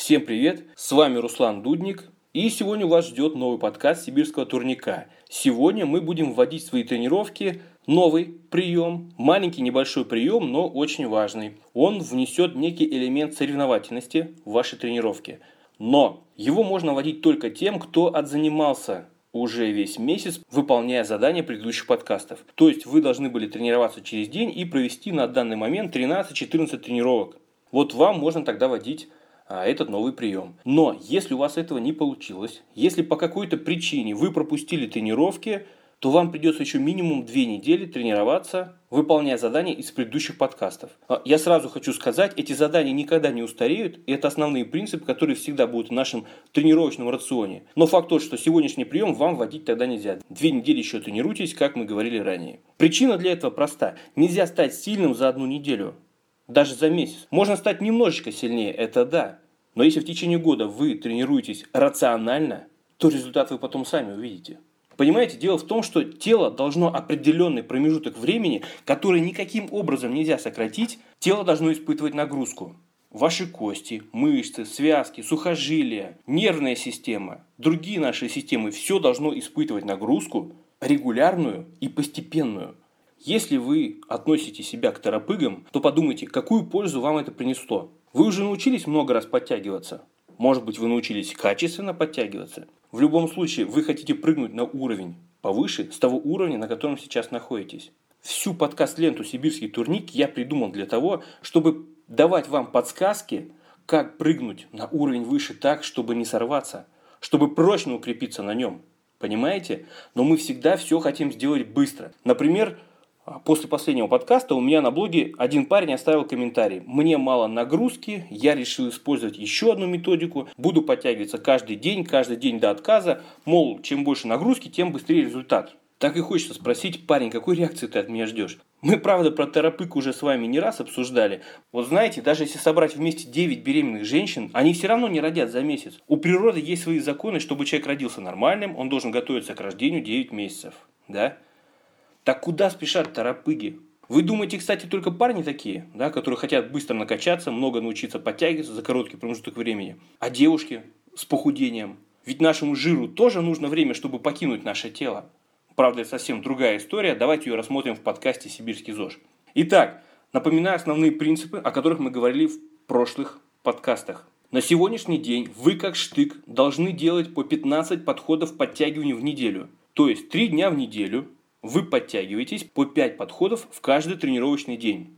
Всем привет, с вами Руслан Дудник, и сегодня вас ждет новый подкаст сибирского турника. Сегодня мы будем вводить в свои тренировки новый прием, маленький небольшой прием, но очень важный. Он внесет некий элемент соревновательности в ваши тренировки. Но его можно вводить только тем, кто отзанимался уже весь месяц, выполняя задания предыдущих подкастов. То есть вы должны были тренироваться через день и провести на данный момент 13-14 тренировок. Вот вам можно тогда вводить этот новый прием. Но если у вас этого не получилось, если по какой-то причине вы пропустили тренировки, то вам придется еще минимум две недели тренироваться, выполняя задания из предыдущих подкастов. А, я сразу хочу сказать, эти задания никогда не устареют, и это основные принципы, которые всегда будут в нашем тренировочном рационе. Но факт тот, что сегодняшний прием вам вводить тогда нельзя. Две недели еще тренируйтесь, как мы говорили ранее. Причина для этого проста. Нельзя стать сильным за одну неделю даже за месяц. Можно стать немножечко сильнее, это да. Но если в течение года вы тренируетесь рационально, то результат вы потом сами увидите. Понимаете, дело в том, что тело должно определенный промежуток времени, который никаким образом нельзя сократить, тело должно испытывать нагрузку. Ваши кости, мышцы, связки, сухожилия, нервная система, другие наши системы, все должно испытывать нагрузку регулярную и постепенную. Если вы относите себя к торопыгам, то подумайте, какую пользу вам это принесло. Вы уже научились много раз подтягиваться. Может быть, вы научились качественно подтягиваться. В любом случае, вы хотите прыгнуть на уровень повыше с того уровня, на котором сейчас находитесь. Всю подкаст-ленту «Сибирский турник» я придумал для того, чтобы давать вам подсказки, как прыгнуть на уровень выше так, чтобы не сорваться, чтобы прочно укрепиться на нем. Понимаете? Но мы всегда все хотим сделать быстро. Например, после последнего подкаста у меня на блоге один парень оставил комментарий. Мне мало нагрузки, я решил использовать еще одну методику. Буду подтягиваться каждый день, каждый день до отказа. Мол, чем больше нагрузки, тем быстрее результат. Так и хочется спросить, парень, какой реакции ты от меня ждешь? Мы, правда, про терапык уже с вами не раз обсуждали. Вот знаете, даже если собрать вместе 9 беременных женщин, они все равно не родят за месяц. У природы есть свои законы, чтобы человек родился нормальным, он должен готовиться к рождению 9 месяцев. Да? Так куда спешат торопыги? Вы думаете, кстати, только парни такие, да, которые хотят быстро накачаться, много научиться подтягиваться за короткий промежуток времени. А девушки с похудением? Ведь нашему жиру тоже нужно время, чтобы покинуть наше тело. Правда, это совсем другая история. Давайте ее рассмотрим в подкасте «Сибирский ЗОЖ». Итак, напоминаю основные принципы, о которых мы говорили в прошлых подкастах. На сегодняшний день вы как штык должны делать по 15 подходов подтягивания в неделю. То есть 3 дня в неделю – вы подтягиваетесь по 5 подходов в каждый тренировочный день.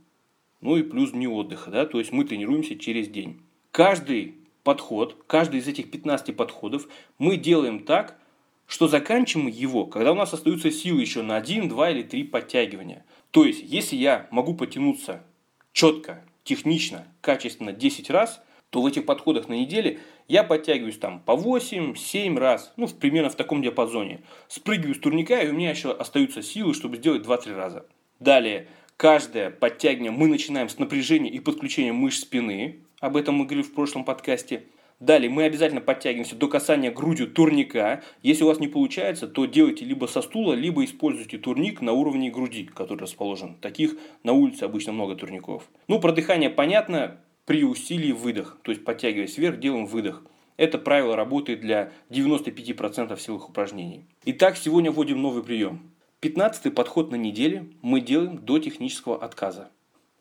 Ну и плюс дни отдыха, да, то есть мы тренируемся через день. Каждый подход, каждый из этих 15 подходов мы делаем так, что заканчиваем его, когда у нас остаются силы еще на 1, 2 или 3 подтягивания. То есть, если я могу потянуться четко, технично, качественно 10 раз, то в этих подходах на неделе я подтягиваюсь там по 8-7 раз, ну, примерно в таком диапазоне. Спрыгиваю с турника, и у меня еще остаются силы, чтобы сделать 2-3 раза. Далее, каждое подтягивание мы начинаем с напряжения и подключения мышц спины. Об этом мы говорили в прошлом подкасте. Далее мы обязательно подтягиваемся до касания грудью турника. Если у вас не получается, то делайте либо со стула, либо используйте турник на уровне груди, который расположен. Таких на улице обычно много турников. Ну, про дыхание понятно при усилии выдох. То есть подтягиваясь вверх, делаем выдох. Это правило работает для 95% силовых упражнений. Итак, сегодня вводим новый прием. 15 подход на неделе мы делаем до технического отказа.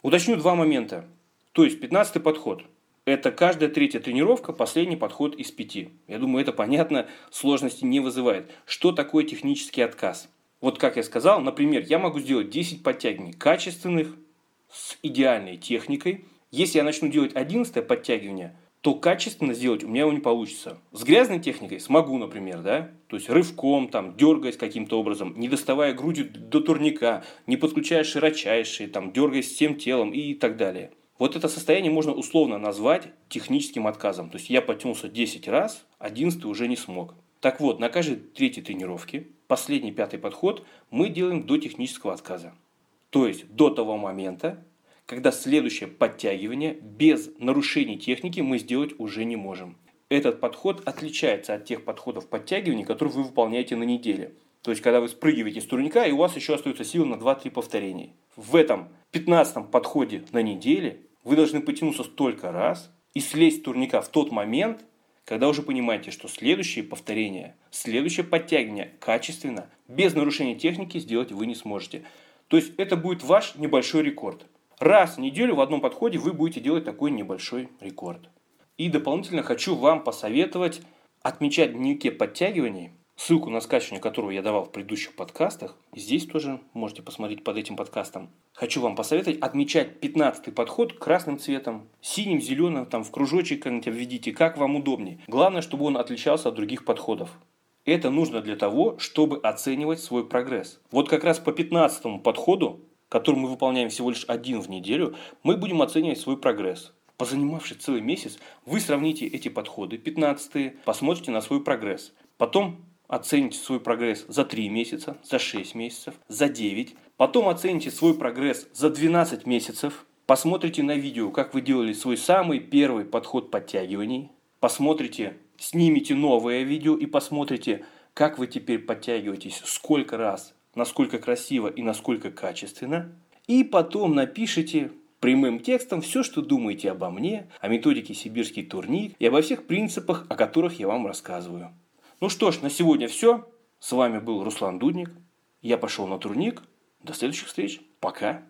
Уточню два момента. То есть 15 подход. Это каждая третья тренировка, последний подход из пяти. Я думаю, это понятно, сложности не вызывает. Что такое технический отказ? Вот как я сказал, например, я могу сделать 10 подтягиваний качественных, с идеальной техникой, если я начну делать 11 подтягивание, то качественно сделать у меня его не получится. С грязной техникой смогу, например, да? То есть рывком, там, дергаясь каким-то образом, не доставая грудью до турника, не подключая широчайшие, там, дергаясь всем телом и так далее. Вот это состояние можно условно назвать техническим отказом. То есть я потянулся 10 раз, 11 уже не смог. Так вот, на каждой третьей тренировке, последний пятый подход, мы делаем до технического отказа. То есть до того момента, когда следующее подтягивание без нарушений техники мы сделать уже не можем. Этот подход отличается от тех подходов подтягиваний, которые вы выполняете на неделе. То есть, когда вы спрыгиваете с турника, и у вас еще остается сила на 2-3 повторения. В этом 15 подходе на неделе вы должны потянуться столько раз, и слезть с турника в тот момент, когда уже понимаете, что следующее повторение, следующее подтягивание качественно, без нарушения техники сделать вы не сможете. То есть это будет ваш небольшой рекорд. Раз в неделю в одном подходе вы будете делать такой небольшой рекорд. И дополнительно хочу вам посоветовать отмечать в дневнике подтягиваний, ссылку на скачивание которого я давал в предыдущих подкастах, здесь тоже можете посмотреть под этим подкастом. Хочу вам посоветовать отмечать 15 подход красным цветом, синим, зеленым, там в кружочек как-нибудь обведите, как вам удобнее. Главное, чтобы он отличался от других подходов. Это нужно для того, чтобы оценивать свой прогресс. Вот как раз по 15 подходу, который мы выполняем всего лишь один в неделю, мы будем оценивать свой прогресс. Позанимавшись целый месяц, вы сравните эти подходы, 15 посмотрите на свой прогресс. Потом оцените свой прогресс за 3 месяца, за 6 месяцев, за 9. Потом оцените свой прогресс за 12 месяцев. Посмотрите на видео, как вы делали свой самый первый подход подтягиваний. Посмотрите, снимите новое видео и посмотрите, как вы теперь подтягиваетесь, сколько раз, насколько красиво и насколько качественно. И потом напишите прямым текстом все, что думаете обо мне, о методике «Сибирский турник» и обо всех принципах, о которых я вам рассказываю. Ну что ж, на сегодня все. С вами был Руслан Дудник. Я пошел на турник. До следующих встреч. Пока.